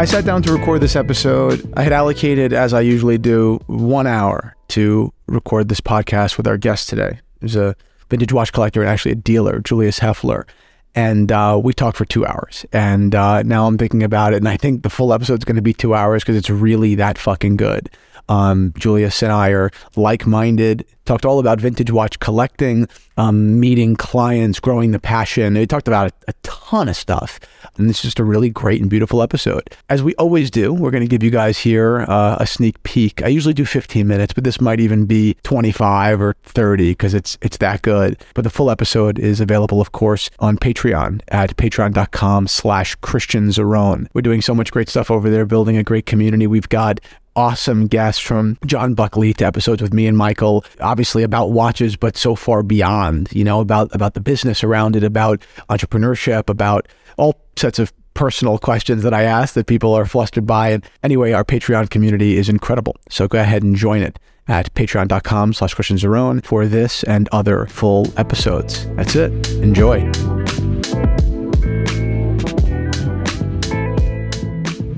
I sat down to record this episode. I had allocated, as I usually do, one hour to record this podcast with our guest today. There's a vintage watch collector and actually a dealer, Julius Heftler. And uh, we talked for two hours. And uh, now I'm thinking about it. And I think the full episode's going to be two hours because it's really that fucking good. Um, Julius and I are like minded, talked all about vintage watch collecting, um, meeting clients, growing the passion. We talked about a, a ton of stuff. And it's just a really great and beautiful episode. As we always do, we're going to give you guys here uh, a sneak peek. I usually do 15 minutes, but this might even be 25 or 30 because it's it's that good. But the full episode is available, of course, on Patreon at patreon.com slash Christian Zeron. We're doing so much great stuff over there, building a great community. We've got awesome guests from John Buckley to episodes with me and Michael, obviously about watches, but so far beyond, you know, about about the business around it, about entrepreneurship, about all sets of personal questions that I ask that people are flustered by. And anyway, our Patreon community is incredible. So go ahead and join it at patreon.com slash Christian for this and other full episodes. That's it. Enjoy.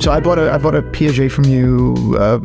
So I bought a I bought a Piaget from you uh,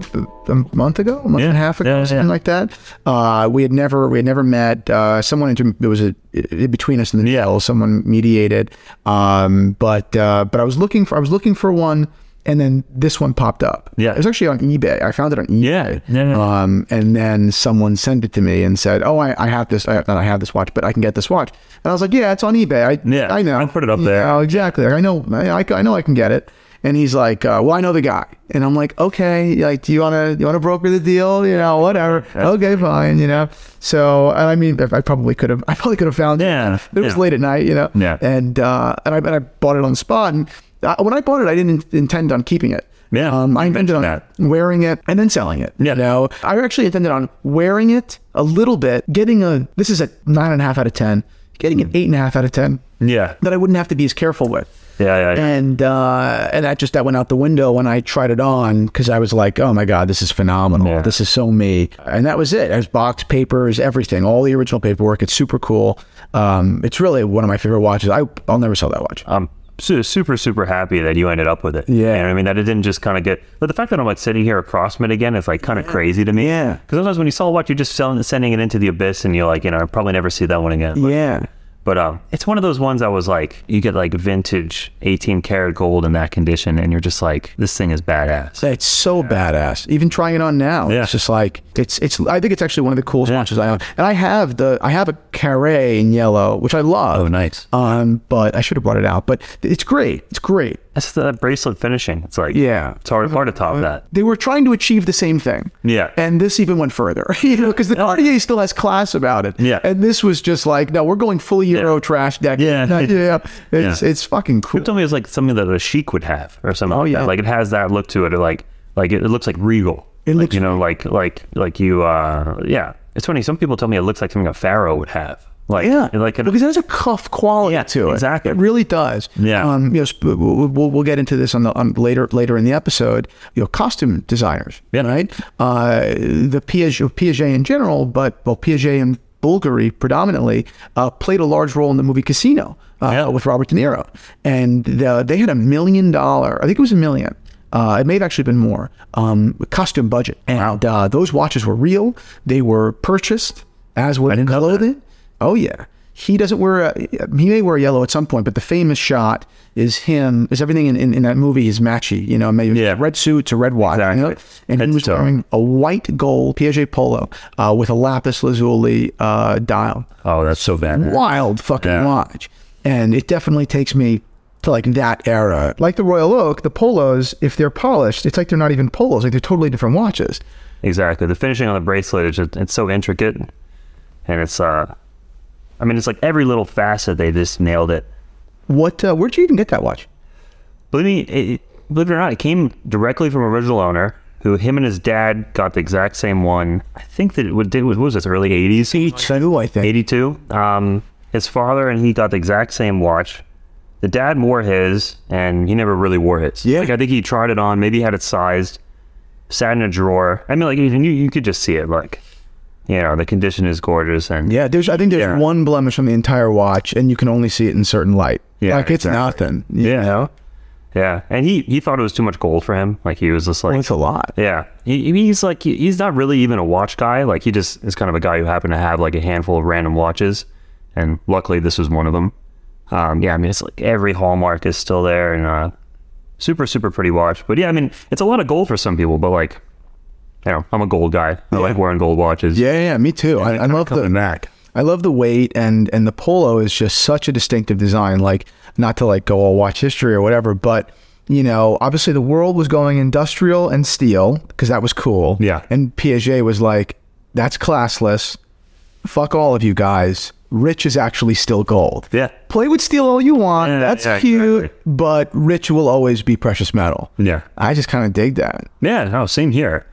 a month ago, a month Yeah. and a half ago, Yeah, something yeah. like that. Uh, we had never we had never met. Uh, someone inter- there was a in between us in the middle. Someone mediated, um, but uh, but I was looking for I was looking for one, and then this one popped up. Yeah. it was actually on eBay. I found it on eBay. Yeah, yeah. Um, and then someone sent it to me and said, "Oh, I, I have this. I, not I have this watch, but I can get this watch." And I was like, "Yeah, it's on eBay. I, Yeah, I know. I put it up there. Yeah, exactly. I know. I, I know I can get it." And he's like, uh, "Well, I know the guy." And I'm like, "Okay, like, do you want to you want to broker the deal? You know, whatever. Okay, fine. You know." So, and I mean, I probably could have. I probably could have found Yeah, it. It was yeah. late at night, you know. Yeah. And uh, and I and I bought it on the spot. And uh, when I bought it, I didn't intend on keeping it. Yeah, Um, I intended on mentioned wearing it and then selling it. Yeah. You know, I actually intended on wearing it a little bit, getting a. This is a nine and a half out of ten. Getting an eight and a half out of ten Yeah. that I wouldn't have to be as careful with. Yeah, yeah, yeah. And uh, and that just that went out the window when I tried it on because I was like, oh my god, this is phenomenal. Yeah. This is so me. And that was it. There's box papers, everything, all the original paperwork. It's super cool. Um, it's really one of my favorite watches. I I'll never sell that watch. I'm super, super happy that you ended up with it. Yeah. What I mean, that it didn't just kind of get, but the fact that I'm like sitting here across from it again is like kind of crazy to me. Yeah. Because sometimes when you sell a watch, you're just selling, sending it into the abyss and you're like, you know, I'll probably never see that one again. But, Yeah. But um, it's one of those ones I was like, you get like vintage 18 karat gold in that condition and you're just like, this thing is badass. It's so badass. Even trying it on now, Yeah. it's just like it's it's. I think it's actually one of the coolest Yeah. watches I own. And I have the I have a Carré in yellow, which I love. Oh, nice. Um, but I should have brought it out. But it's great. It's great. That's the bracelet finishing. It's like, Yeah. it's hard, hard to top that. They were trying to achieve the same thing. Yeah. And this even went further, you know, because the Cartier still has class about it. Yeah. And this was just like, no, we're going full Euro Yeah. trash deck. Yeah. yeah. It's it's fucking cool. People tell me it's like something that a sheikh would have or something. Oh, like yeah. that. like it has that look to it. Or like like it, it looks like regal. It Like, looks you know like like like you. uh Yeah, it's funny. Some people tell me it looks like something a pharaoh would have. Like Yeah, like it, because it has a cuff quality Yeah, to it. exactly. It really does. Yeah. Um, you know, we'll, we'll, get into this on the on later later in the episode. You know, costume designers. Yeah. Right. Uh, the Piaget, Piaget in general, but well, Piaget and Bulgari predominantly uh, played a large role in the movie Casino uh, Yeah. with Robert De Niro, and uh, they had a million dollar. I think it was a million. Uh, it may have actually been more. Um, costume budget, and uh, those watches were real. They were purchased as were didn't know that. clothing. Oh yeah. He doesn't wear a, he may wear yellow at some point, but the famous shot is him, is everything in, in, in that movie is matchy, you know, maybe Yeah. red suit to red watch. you know? Exactly. And Head he was toe. wearing a white gold Piaget polo uh, with a lapis lazuli uh, dial. oh, that's so bad. Wild fucking Yeah. watch. And it definitely takes me to like that era. Like the Royal Oak, the polos, if they're polished, it's like they're not even polos, like they're totally different watches. Exactly. The finishing on the bracelet is just, it's so intricate, and it's uh, I mean, it's like every little facet they just nailed it. What? Uh, where'd you even get that watch? Believe me, it, believe it or not, it came directly from original owner. Who him and his dad got the exact same one. I think that it was, it was, what was this early eighties. Two, I think. 82. Um, his father and he got the exact same watch. The dad wore his, and he never really wore his. Yeah. Like, I think he tried it on, maybe he had it sized, sat in a drawer. I mean, like, even you, you could just see it. Like, you know, the condition is gorgeous. And Yeah, there's. I think there's Yeah. one blemish on the entire watch, and you can only see it in certain light. Yeah, like it's exactly. nothing. You Yeah. know? Yeah, and he he thought it was too much gold for him. Like he was just like, it's a lot. yeah, he, he's like he, he's not really even a watch guy. Like he just is kind of a guy who happened to have like a handful of random watches, and luckily this was one of them. Um, yeah, I mean it's like every hallmark is still there, and uh, super super pretty watch. But yeah, I mean it's a lot of gold for some people, but like, you know, I'm a gold guy. I like wearing gold watches. Yeah, yeah, me too. I, I love the back. I love the weight and and the polo is just such a distinctive design. Like not to like go all watch history or whatever, but you know, obviously the world was going industrial and steel because that was cool. Yeah. And Piaget was like, that's classless. Fuck all of you guys. Rich is actually still gold. Yeah. Play with steel all you want. Yeah, that's yeah, cute, exactly. but rich will always be precious metal. Yeah. I just kind of dig that. Yeah, no, same here.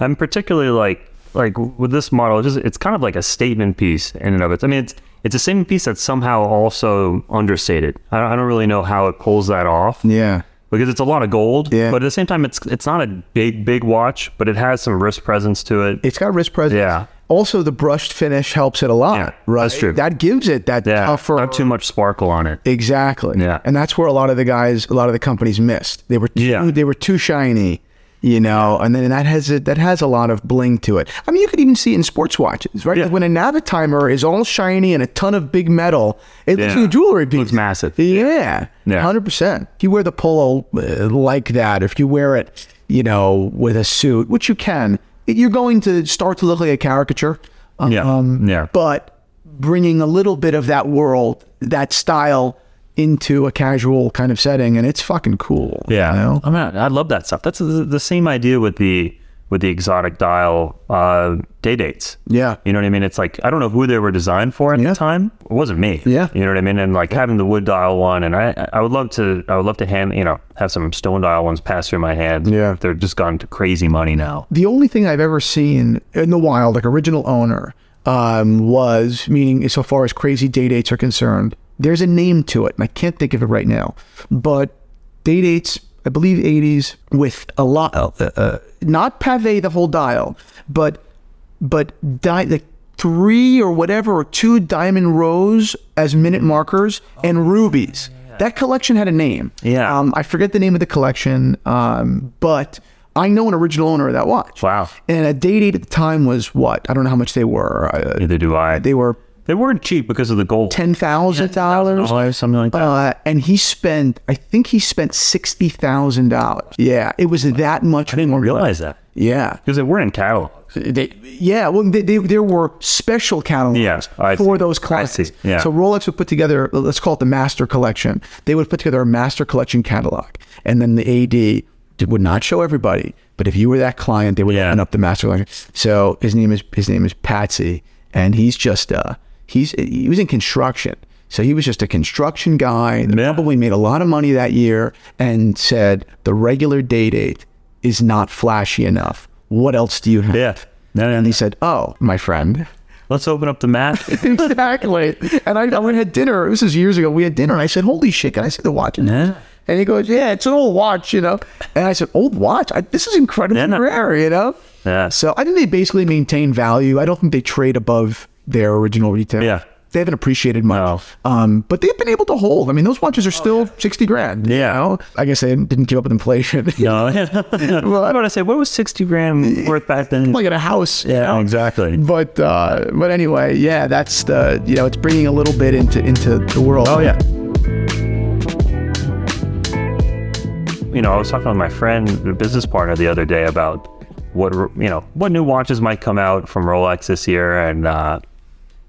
I'm particularly like like with this model, it's just it's kind of like a statement piece in and of it. I mean, it's it's a statement piece that's somehow also understated. I don't, I don't really know how it pulls that off Yeah. because it's a lot of gold, Yeah. but at the same time, it's it's not a big big watch, but it has some wrist presence to it. It's got wrist presence. Yeah. Also, the brushed finish helps it a lot. Yeah, right? that's true. That gives it that Yeah, tougher. not too much sparkle on it. Exactly. Yeah. And that's where a lot of the guys, a lot of the companies missed. They were too, Yeah. they were too shiny, you know. And then that has a, that has a lot of bling to it. I mean, you could even see it in sports watches, right? Yeah. Like when a Navitimer is all shiny and a ton of big metal, it looks like a jewelry piece. Looks massive. Yeah. Yeah. Hundred percent. If you wear the polo uh, like that, if you wear it, you know, with a suit, which you can, you're going to start to look like a caricature. Yeah. Um, Yeah. But bringing a little bit of that world, that style into a casual kind of setting, and it's fucking cool. Yeah, You know? I mean, I love that stuff. That's the, the same idea with the with the exotic dial uh, day dates. Yeah. You know what I mean? It's like I don't know who they were designed for at Yeah. the time. It wasn't me. Yeah. You know what I mean? And like having the wood dial one, and I I would love to I would love to hand you know have some stone dial ones pass through my hands. Yeah. They're just gone to crazy money now. The only thing I've ever seen in the wild, like original owner, um, was meaning so far as crazy day dates are concerned. There's a name to it, and I can't think of it right now. But day dates, I believe, 80s with a lot, uh, uh, not pave the whole dial, but but di- the three or whatever or two diamond rows as minute markers and rubies. That collection had a name. Yeah. Um, I forget the name of the collection, um, but I know an original owner of that watch. Wow. And a day date at the time was what? I don't know how much they were. Uh, Neither do I. they were They weren't cheap because of the gold. ten thousand dollars. dollars, something like that. Uh, and he spent, I think he spent sixty thousand dollars. Yeah, it was that much. I didn't realize that Yeah, because they weren't in catalogs. they, yeah. Well, they, they, there were special catalogs Yeah, for see. those classes. yeah. So Rolex would put together, let's call it the master collection. They would put together a master collection catalog, and then the AD would not show everybody, but if you were that client, they would Yeah. open up the master collection. So his name is his name is Patsy, and he's just uh he's he was in construction. So he was just a construction guy that Yeah. probably made a lot of money that year and said the regular day date is not flashy enough. What else do you have? Yeah. No, no, And he said, "Oh, my friend." Let's open up the mat. exactly. And I, I went had dinner. This is years ago. We had dinner, and I said, "Holy shit! Can I see the watch?" Yeah. And he goes, "Yeah, it's an old watch, you know." And I said, "Old watch? I, this is incredibly Yeah, no. rare, you know." Yeah. So I think they basically maintain value. I don't think they trade above their original retail. Yeah. They haven't appreciated much. No. Um, but they've been able to hold. I mean, those watches are still 60 grand. you Yeah. know? I guess they didn't keep up with inflation. No. well, I'm about to say, what was 60 grand worth back then? like at a house. you know? exactly. But uh, but anyway, yeah, that's the you know it's bringing a little bit into into the world. Oh, yeah. You know, I was talking with my friend, a business partner, the other day about what you know what new watches might come out from Rolex this year, and uh,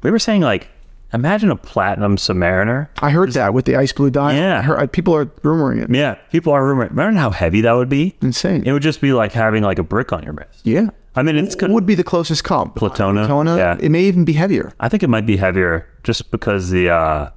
we were saying like, imagine a platinum Submariner. I heard that with the ice blue dial. Yeah. I heard, people are rumoring it. Yeah, people are rumoring. Imagine how heavy that would be. Insane. It would just be like having like a brick on your wrist. yeah, I mean, it's it good. would be the closest comp. Platona, Platona. yeah. It may even be heavier. I think it might be heavier just because the. uh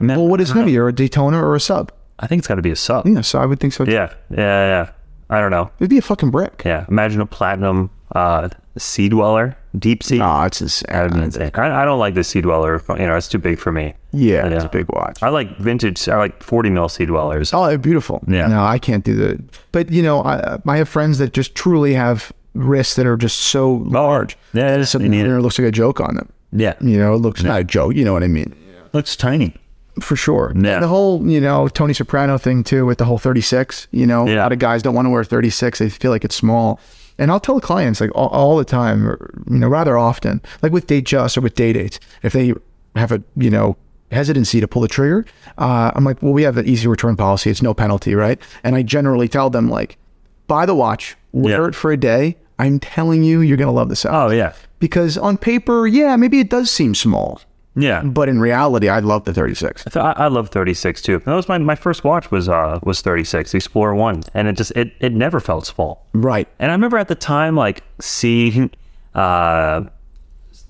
I mean, Well, what is don't know. heavier, a Daytona or a sub? I think it's got to be a sub. Yeah, so I would think so. too. Yeah, yeah, yeah. I don't know. It'd be a fucking brick. Yeah, imagine a platinum uh, sea dweller, deep sea. Nah, it's just, I, I don't like the sea dweller. You know, it's too big for me. yeah, it's a big watch. I like vintage. I like forty mil sea dwellers. Oh, they're beautiful. Yeah. No, I can't do the. But you know, I, I have friends that just truly have wrists that are just so large. Yeah, it is. Something You it. looks like a joke on them. Yeah, You know, it looks not a joke. You know what I mean? Yeah. looks tiny. for sure. Yeah. The whole, you know, Tony Soprano thing too with the whole 36, you know, a lot of guys don't want to wear 36. They feel like it's small. And I'll tell clients like all, all the time, or, you know, rather often, like with date just or with day dates, if they have a, you know, hesitancy to pull the trigger, uh, I'm like, well, we have an easy return policy. It's no penalty, right? And I generally tell them like, buy the watch, wear Yeah. it for a day. I'm telling you, you're going to love this. Oh yeah, Because on paper, yeah, maybe it does seem small, yeah. but in reality, I love the 36. I, th- I love 36 too. That was my, my first watch was uh was 36 Explorer one, and it just it it never felt small. Right. And I remember at the time like seeing uh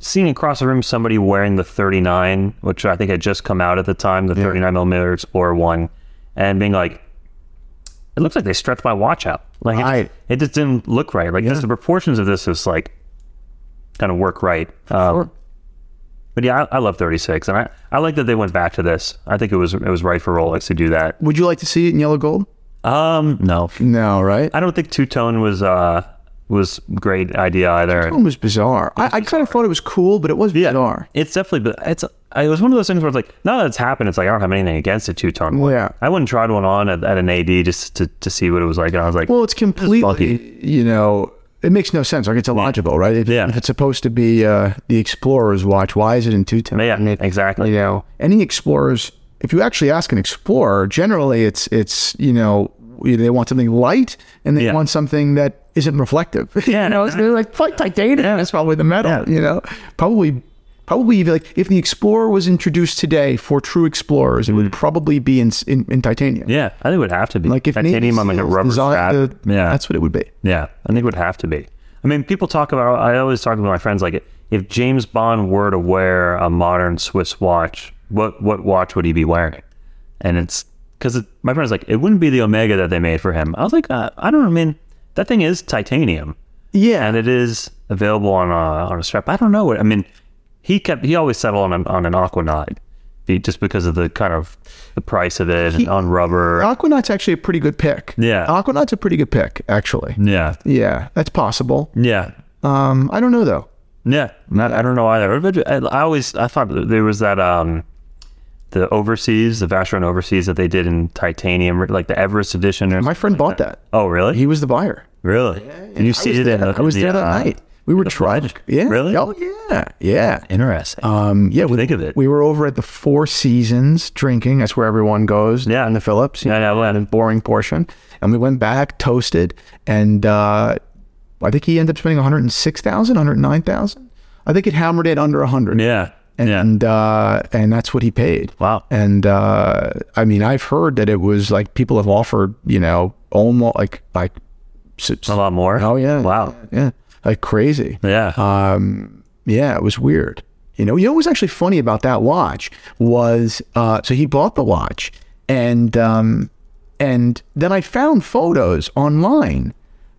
seeing across the room somebody wearing the 39, which I think had just come out at the time, the 39 millimeter Explorer one, and being like. It looks like they stretched my watch out. Like it- Right. it, just didn't look right. Like just the proportions of this is like kind of work right. Um, But yeah, I, I love 36, and I, I like that they went back to this. I think it was it was right for Rolex to do that. Would you like to see it in yellow gold? Um, no, No, right? I don't think two tone was uh was a great idea either. It was bizarre. I, I kind of thought it was cool, but it was bizarre. It's definitely, but it's it was one of those things where it's like now that it's happened, it's like I don't have anything against a two tone. Well, yeah. I wouldn't try one on at, at an AD just to, to see what it was like, and I was like, Well, it's completely, you know, it makes no sense. Like it's illogical, right? If, Yeah. if it's supposed to be uh, the Explorer's watch, why is it in two tone? yeah, exactly. You know, any Explorers. If you actually ask an Explorer, generally it's it's you know they want something light and they Yeah. want something that isn't reflective. Yeah. know, it's like fuck titanium. It's probably the metal. Yeah. You know, probably. Probably like if the Explorer was introduced today for true explorers, it would probably be in in, in titanium. Mm. Yeah, I think it would have to be Like if titanium on like a rubber strap. the- yeah, that's what it would be. Yeah, I think it would have to be. I mean, people talk about. I always talk to my friends like, if James Bond were to wear a modern Swiss watch, what what watch would he be wearing? And it's because it, my friend's like, it wouldn't be the Omega that they made for him. I was like, uh, I don't know. I mean, that thing is titanium, Yeah, and it is available on a on a strap. I don't know. I mean, he kept he always settled on an, on an Aquanaut, just because of the kind of the price of it and on rubber. Aquanaut's actually a pretty good pick. Yeah. Aquanaut's a pretty good pick, actually. Yeah, Yeah, that's possible. yeah. Um, I don't know though. Yeah, not, I don't know either. But I, always I thought there was that um the overseas, the Vacheron overseas that they did in titanium, like the Everest edition. My friend bought that. oh, really? He was the buyer. really? And you see I was it there, in the, I was the, there that uh, night. We were drunk. Yeah. Really? Oh yeah. Yeah. Interesting. Um, yeah. We, think of it. we were over at the Four Seasons drinking. That's where everyone goes. Yeah. In the Phillips. Yeah, yeah, well, The boring portion. And we went back, toasted, and uh, I think he ended up spending 106,000, 109,000. I think it hammered it under 100. yeah. yeah. and uh, and that's what he paid. Wow. And uh, I mean, I've heard that it was like people have offered, you know, almost like like A lot more. Oh yeah. Wow. Yeah. Like crazy. Yeah. Um. Yeah. It was weird. You know. You know what was actually funny about that watch was uh. So he bought the watch, and um, and then I found photos online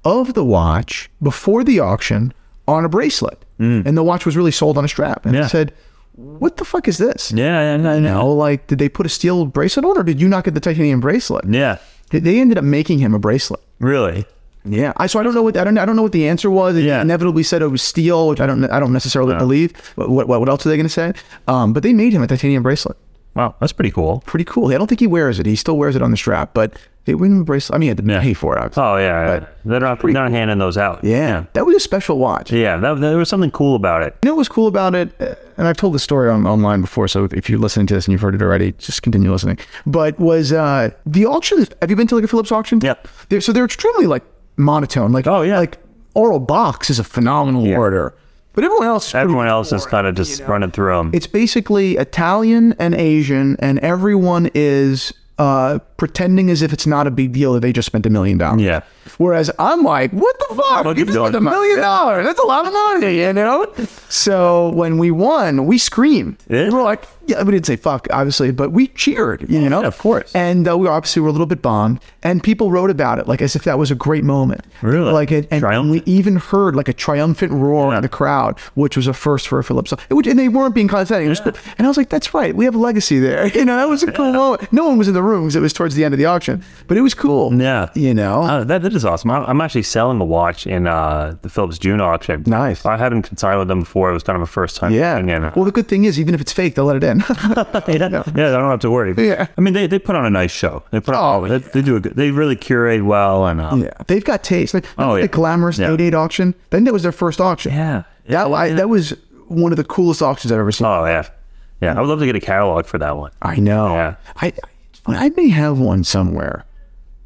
of the watch before the auction on a bracelet, and the watch was really sold on a strap. And I Mm. Said, "What the fuck is this?" yeah. Yeah. You know, like, did they put a steel bracelet on, or did you not get the titanium bracelet? Yeah. They ended up making him a bracelet. Really? Yeah, I so I don't know what I don't I don't know what the answer was. It Yeah. inevitably said it was steel, which I don't I don't necessarily believe. What, what what else are they going to say? Um, but they made him a titanium bracelet. Wow. That's pretty cool. Pretty cool. I don't think he wears it. He still wears it on the strap, but they made him a bracelet. I mean, he had to Yeah. pay for it. obviously. Oh yeah. But they're not they're not handing those out. yeah, that was a special watch. Yeah. That, there was something cool about it. You know what was cool about it? And I've told the story on, online before, so if you're listening to this and you've heard it already, just continue listening. But was uh, the auction? Have you been to like a Phillips auction? Yep. They're, so they're extremely like monotone. Like Oh, yeah. like Aurel Bacs is a phenomenal order, but everyone else, Everyone else is kind of just you know? running through them. It's basically Italian and Asian, and everyone is uh, pretending as if it's not a big deal that they just spent a million dollars. Yeah. Whereas I'm like, what the fuck? What You just spent a million dollars. That's a lot of money, you know? So when we won, we screamed. Yeah. We were like, yeah, we didn't say fuck, obviously, but we cheered, you know? Yeah, of course. And uh, we obviously were a little bit bombed, and people wrote about it like as if that was a great moment. Really? Like it, and Triumphant? we even heard like a triumphant roar in the crowd, which was a first for a Phillips. And they weren't being condescending. It was. And I was like, that's right. We have a legacy there. You know, that was a cool moment. No one was in the room because it was towards towards the end of the auction, but it was cool. Yeah. You know, Uh, that, that is awesome. I, I'm actually selling the watch in uh, the Phillips June auction. Nice. I hadn't consigned with them before. It was kind of a first time. yeah. uh, Well, the good thing is, even if it's fake, they'll let it in. yeah, I don't have to worry. Yeah. I mean, they, they put on a nice show. They put Oh, on, they, they do a good, they really curate well and um, yeah, they've got taste. Like, Oh, the yeah. glamorous Yeah. 88 auction. Then that was their first auction. yeah. That, I, that was one of the coolest auctions I've ever seen. Oh yeah, yeah. I would love to get a catalog for that one. I know. Yeah. I, I may have one somewhere.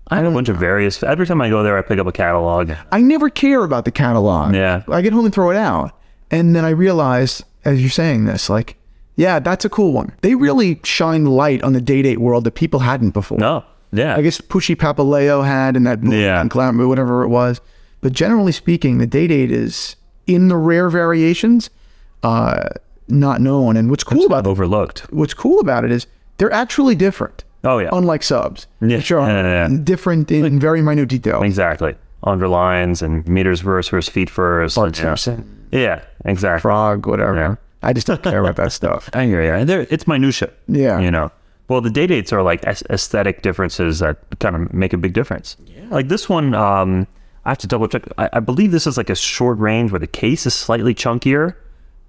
I have a bunch of various. Every time I go there, I pick up a catalog. I never care about the catalog. Yeah. I get home and throw it out. And then I realize, as you're saying this, like, yeah, that's a cool one. They really shine light on the day date world that people hadn't before. No, yeah, I guess Pucci Papaleo had in that book, Yeah. and Glamour, whatever it was. But generally speaking, the day date is in the rare variations, uh, not known. And what's cool about overlooked. what's cool about it is they're actually different. Oh yeah, Unlike subs, Yeah. which are Yeah, yeah, different in very minute detail. exactly. Underlines and meters versus feet first. and, yeah. exactly. frog, whatever. I just don't care about that stuff. I hear you. And it's minutia. Yeah. You know. Well, the day dates are like aesthetic differences that kind of make a big difference. Yeah. Like this one, um, I have to double check. I, I believe this is like a short range where the case is slightly chunkier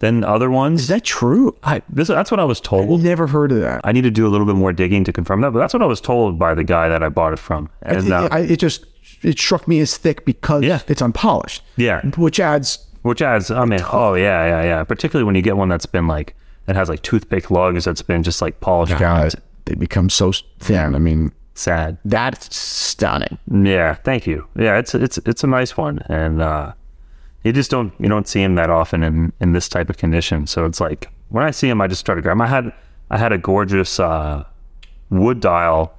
than other ones. Is that true? I, this, that's what I was told. Never heard of that. I need to do a little bit more digging to confirm that, but that's what I was told by the guy that I bought it from. And uh, I, it just it struck me as thick because Yeah. it's unpolished. Yeah. which adds which adds, I mean, oh yeah, yeah, yeah. Particularly when you get one that's been like that has like toothpick lugs that's been just like polished. God, they become so thin. I mean, Sad. that's stunning. Yeah, thank you. Yeah, it's it's it's a nice one, and uh, you just don't you don't see him that often in in this type of condition. So it's like when I see him, I just try to grab. 'em. I had I had a gorgeous uh, wood dial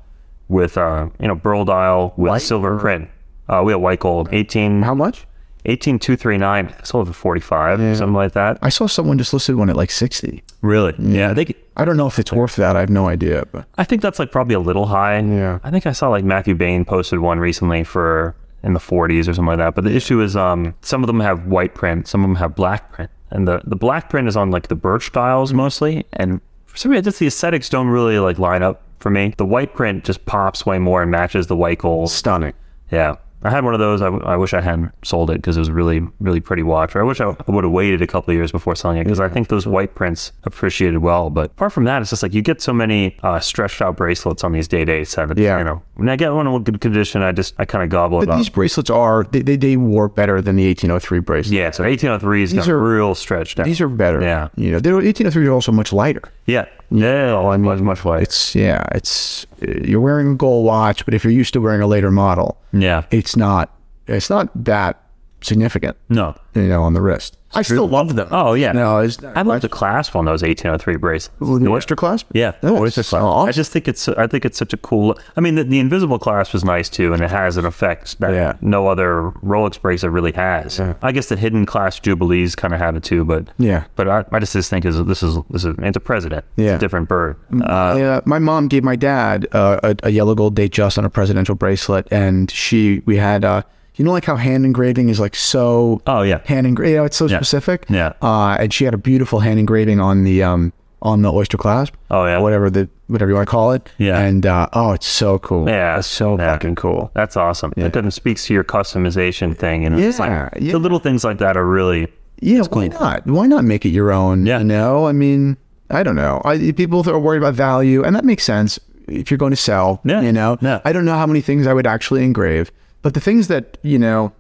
with uh, you know burl dial with White silver print. Uh, we had white gold, 18, How much? 18239. Sold for 45, something like that. I saw someone just listed one at like sixty. Really? Yeah, I think I don't know if it's worth that. I have no idea, but I think that's like probably a little high. Yeah. I think I saw like Matthew Bain posted one recently for in the 40s or something like that. But the issue is um some of them have white print, some of them have black print. And the the black print is on like the birch dials mostly and for some reason just the aesthetics don't really like line up for me. The white print just pops way more and matches the white gold. stunning. Yeah. I had one of those. I, w- I wish I hadn't sold it because it was really, really pretty watch. Or I wish I would have waited a couple of years before selling it because I think those white prints appreciated well. But apart from that, it's just like you get so many uh, stretched out bracelets on these day dates. That it's, Yeah. You know, when I get one in good condition, I just, I kind of gobble it But up. these bracelets are they, they, they work better than the 1803 bracelets. yeah. So 1803 is got are- real stretched out. These are better. Yeah. You know, they're 1803 are also much lighter. yeah. Yeah. Well, much, much. It's yeah, it's uh, you're wearing a gold watch, but if you're used to wearing a later model, Yeah. it's not it's not that significant, No. you know, on the wrist. I still love them. Oh, yeah. No, it's I love the clasp on those 1803 bracelets. the oyster clasp. Yeah, Oh, oyster clasp. awesome. I just think it's I think it's such a cool. I mean, the, the invisible clasp is nice too, and it has an effect that Yeah. no other Rolex bracelet really has. I guess the hidden clasp jubilees kind of have it too, but Yeah. But I, I just, just think is this is this is it's a president. It's Yeah. a different bird. Uh, uh, my mom gave my dad uh, a, a yellow gold date just on a presidential bracelet, and she we had uh, you know like how hand engraving is like so oh yeah, hand engraving, you know, it's so specific. Yeah. Uh, and she had a beautiful hand engraving on the um on the oyster clasp. Oh, yeah. Whatever the whatever you want to call it. Yeah. And uh, oh, it's so cool. Yeah. It's so Yeah. fucking cool. that's awesome. It kind of speaks to your customization thing, and it's Yeah, like yeah. the little things like that are really Yeah, why not? Why not make it your own? Yeah. You know, I mean, I don't know. I, people are worried about value, and that makes sense if you're going to sell. Yeah, You know, yeah. I don't know how many things I would actually engrave, but the things that you know,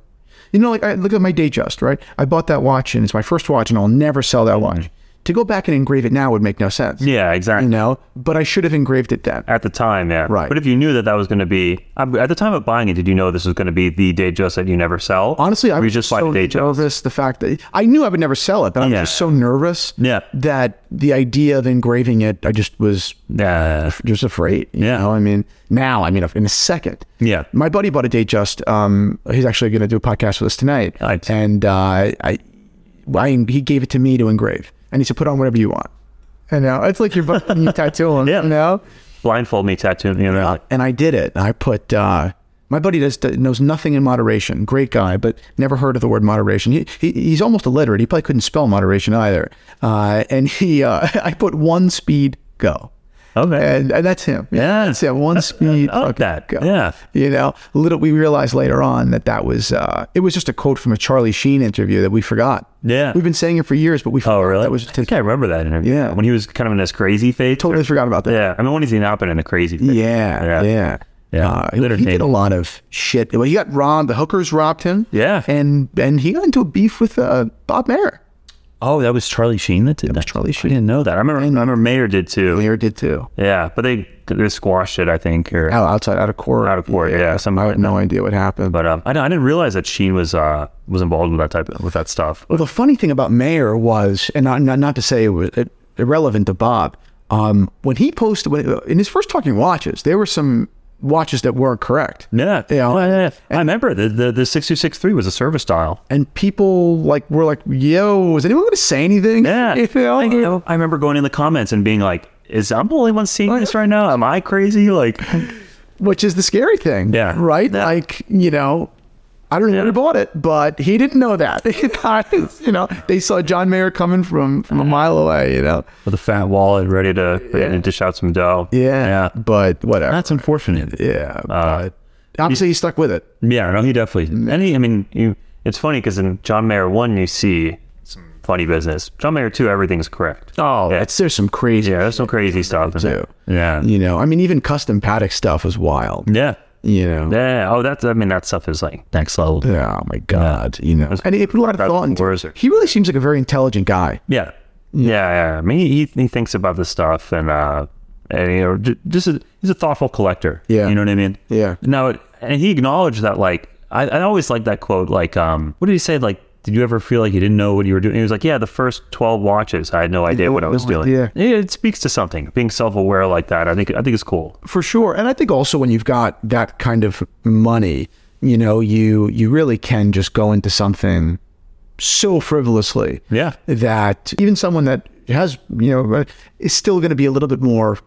you know, like I look at my Datejust, right? I bought that watch, and it's my first watch, and I'll never sell that watch. To go back and engrave it now would make no sense. Yeah, exactly. You know, but I should have engraved it then. At the time, yeah. Right. But if you knew that that was going to be um, at the time of buying it, did you know this was going to be the day just that you never sell? Honestly, I was just so day just. nervous. The fact that I knew I would never sell it, but I'm Yeah. just so nervous. Yeah. That the idea of engraving it, I just was Yeah. just afraid. You Yeah. know, I mean, now, I mean, in a second. Yeah. My buddy bought a date just. Um, he's actually going to do a podcast with us tonight. Right. And uh, I, I, he gave it to me to engrave, and he said, "Put on whatever you want." And now it's like you're you tattoo him. Yeah. You know. Blindfold me tattoo. You know. And I did it. I put. Uh, my buddy does knows nothing in moderation. Great guy, but never heard of the word moderation. He, he he's almost illiterate. He probably couldn't spell moderation either. Uh, and he, uh, I put one speed go, Okay. and, and that's him. Yeah. that's him. One speed. I that. go. Yeah. You know, little we realized later on that that was uh, it was just a quote from a Charlie Sheen interview that we forgot. Yeah. We've been saying it for years, but we forgot Oh, really? that was I just think I remember that interview. Yeah. When he was kind of in this crazy phase. totally forgot about that. Yeah. I mean, when he's not been in a crazy phase? Yeah, Yeah. yeah, Yeah. Uh, he- he did a lot of shit. Well, he got robbed. The hookers robbed him. Yeah. and and he got into a beef with uh, Bob Mayer. Oh, that was Charlie Sheen that did that. Charlie I didn't know that. I remember. I remember Mayer did too. Mayer did too. Yeah, but they they squashed it. I think. Or, Out, outside, out of court. Out of court, yeah, something I had no idea what happened. but um, I, I didn't realize that Sheen was uh was involved with that type of with that stuff. Well, the funny thing about Mayer was, and not not, not to say it was irrelevant to Bob, um, when he posted when, in his first talking watches, there were some watches that weren't correct, Yeah, Yeah. Well, yeah, yeah. I remember the the the six two six three was a service dial. and people like were like, "Yo, is anyone going to say anything?" Yeah, You know? I, I remember going in the comments and being like, "Is I'm the only one seeing this right now? Am I crazy?" Like, which is the scary thing. Yeah. Right? Yeah. Like, you know, I don't know who bought it, but he didn't know that. you know, they saw John Mayer coming from, from a mile away, you know? with a fat wallet, ready to to dish out some dough. Yeah. yeah. But whatever. That's unfortunate. yeah. Uh, obviously he stuck with it. Yeah, no, he definitely. And he, I mean, you. It's funny because in John Mayer one, you see some funny business. John Mayer two, everything's correct. Oh, yeah, it's, there's some crazy, yeah. There's some crazy stuff. too. Yeah, You know, I mean, even custom Patek stuff was wild. yeah, You know? yeah. Oh, that's. I mean, that stuff is like next level. Yeah. Oh my God! You know, and he put a lot of That's thought into it. He really seems like a very intelligent guy. Yeah, yeah, yeah. I mean, he he thinks about this stuff and uh, and you know, just a, he's a thoughtful collector. Yeah. you know what I mean. Yeah. No, and he acknowledged that. Like, I, I always like that quote. Like, um, what did he say? Like, did you ever feel like you didn't know what you were doing? He was like, yeah, the first twelve watches, I had no idea what I was doing. Yeah, it speaks to something. Being self-aware like that, I think, I think it's cool. for sure and i think also when you've got that kind of money you know you you really can just go into something so frivolously Yeah. that even someone that has you know uh, is still going to be a little bit more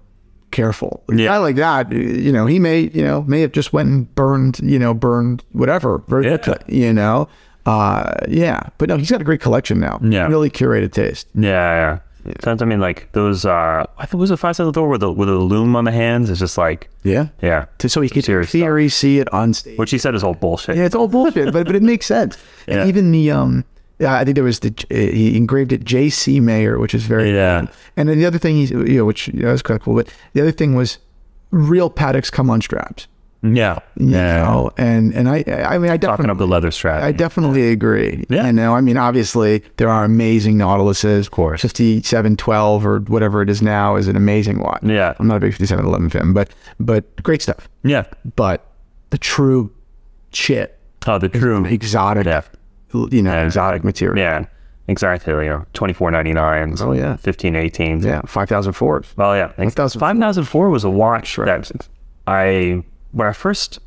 careful a guy like that uh, you know he may you know may have just went and burned you know burned whatever Yeah. Uh, you know uh yeah but no he's got a great collection now Yeah. really curated taste Yeah, yeah. Sometimes I mean, like those. uh I think it was a five seven Thor with the with the loom on the hands. It's just like, yeah yeah. So he could Serious stuff. theory see it on stage Which he said is all bullshit. Yeah, it's all bullshit, but but it makes sense. Yeah. And even the um, yeah, I think there was the uh, he engraved it J.C. Mayer, which is very Yeah. And then the other thing he's you know, which you know, was kind of cool, but the other thing was real Pateks come on straps. Yeah, yeah. know? and and I I mean I definitely Talking up the leather strap. I definitely agree. Yeah. You know, I mean, obviously there are amazing Nautiluses. Of course. 5712 or whatever it is now is an amazing watch. Yeah. I'm not a big 5711 fan, but but great stuff. yeah. But the true shit, Oh, the true. exotic Yeah. you know, exotic material. Yeah. Exactly. You know, twenty four ninety nine. Oh, yeah. Fifteen eighteen. Yeah, 5004. Well, yeah. 5004. Five thousand four was a watch that I when I first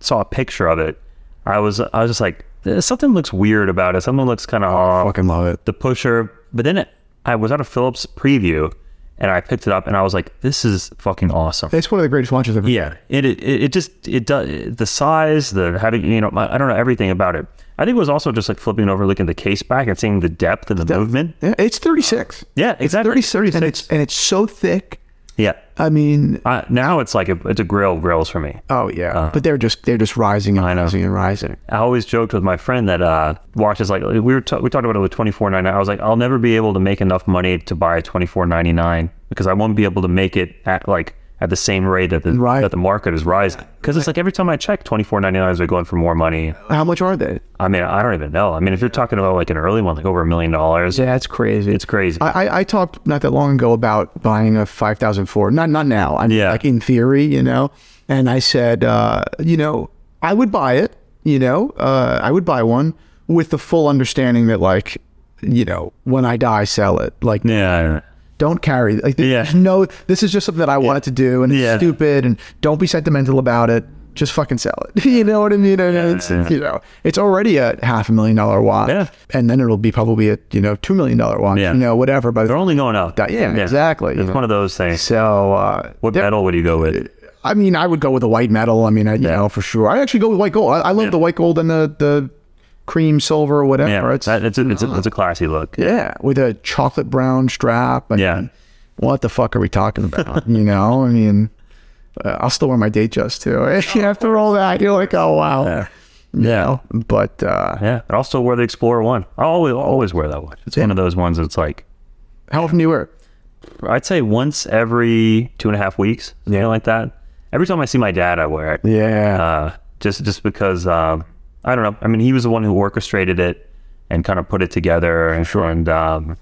saw a picture of it, I was I was just like, "Eh, something looks weird about it. Something looks kind of off. Fucking love it. The pusher, but then it, I was at a Phillips preview, and I picked it up, and I was like, this is fucking awesome. It's one of the greatest watches ever. Yeah, it it, it just it does the size, the having you know I I don't know everything about it. I think it was also just like flipping over, looking at the case back and seeing the depth and the movement. Yeah, it's 36. Yeah, exactly. It's 30, 36. And it's, and it's so thick. Yeah, I mean, uh, now it's like a, it's a grill grills for me. oh yeah. but they're just they're just rising and Uh, I know. rising and rising. I always joked with my friend that uh, watches like we were ta- we talked about it with twenty four ninety nine. I was like, I'll never be able to make enough money to buy a twenty four ninety nine because I won't be able to make it at like at the same rate that the Right. that the market is rising. Because it's like every time I check, twenty four ninety nine are going for more money. How much are they? I mean, I don't even know. I mean, if you're talking about like an early one, like over a million dollars, Yeah, it's crazy. it's crazy. I, I, talked not that long ago about buying a 5004. Not not now. I mean, Yeah. like in theory, you know. And I said, uh, you know, I would buy it. You know, uh, I would buy one with the full understanding that, like, you know, when I die, sell it. Like, yeah, don't carry. Like, Yeah. there's no. This is just something that I wanted to do, and it's Yeah. stupid. And don't be sentimental about it. Just fucking sell it. you know what I mean? And it's yeah. you know, it's already a half a million dollar watch. Yeah. And then it'll be probably a you know two million dollar watch. Yeah. You know, whatever. But they're only going up. yeah, exactly. It's one of those things. So, uh, What metal would you go with? I mean, I would go with the white metal. I mean, I, you Yeah. know, for sure. I actually go with white gold. I, I love Yeah. the white gold and the, the cream silver or whatever. Yeah, it's, that, it's a, it's a it's a classy look. yeah, with a chocolate brown strap. And, Yeah. what the fuck are we talking about? you know, I mean, uh, I'll still wear my date just too. After all that, you're like, oh wow. Yeah. You know? But uh, Yeah. I also wear the Explorer One. I always always wear that one. It's one of those ones that's like how often do you wear it? I'd say once every two and a half weeks, something like that. Every time I see my dad, I wear it. Yeah. Uh, just just because um, I don't know. I mean, he was the one who orchestrated it and kind of put it together. And, and um,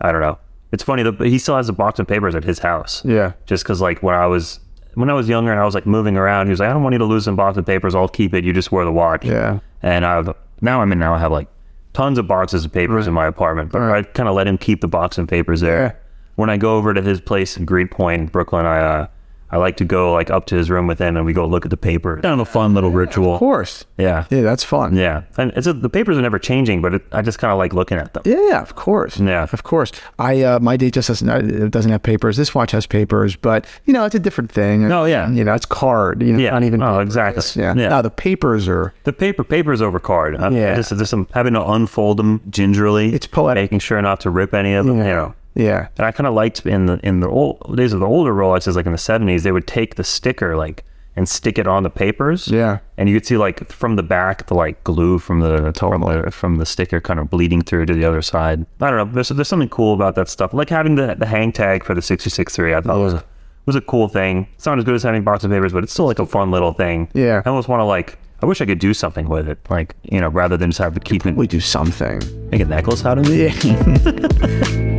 I don't know. It's funny that he still has a box of papers at his house. yeah. Just because, like, when I was when I was younger and I was like moving around, he was like, "I don't want you to lose some box of papers. I'll keep it. You just wear the watch." Yeah. And I've now I'm in now I have like tons of boxes of papers in my apartment, but I kind of let him keep the box of papers there. Yeah. When I go over to his place in Greenpoint, Brooklyn, I uh, I like to go like up to his room with him and we go look at the paper. Kind of a fun little ritual. Of course. Yeah. Yeah, that's fun. Yeah. And it's a, the papers are never changing, but it, I just kind of like looking at them. Yeah, of course. Yeah. of course. I uh, my date just doesn't doesn't have papers. This watch has papers, but you know it's a different thing. Oh, yeah. you know it's card. You know, Yeah. not even. Oh, papers. exactly. Yeah. Yeah. No, the papers are. The paper papers over card. Uh, Yeah. Just, just some having to unfold them gingerly. It's poetic. Making sure not to rip any of them. You know. Yeah. And I kind of liked in the in the old days of the older Rolexes, like in the seventies, they would take the sticker like and stick it on the papers. Yeah. And you could see like from the back the like glue from the from the, from the sticker kind of bleeding through to the other side. I don't know. There's there's something cool about that stuff. Like having the the hang tag for the sixty six three. I thought oh, was a was a cool thing. It's not as good as having box of papers, but it's still like a fun little thing. Yeah. I almost want to like. I wish I could do something with it, like you know, rather than just have to keep it. We do something. Make a necklace out of it. Yeah.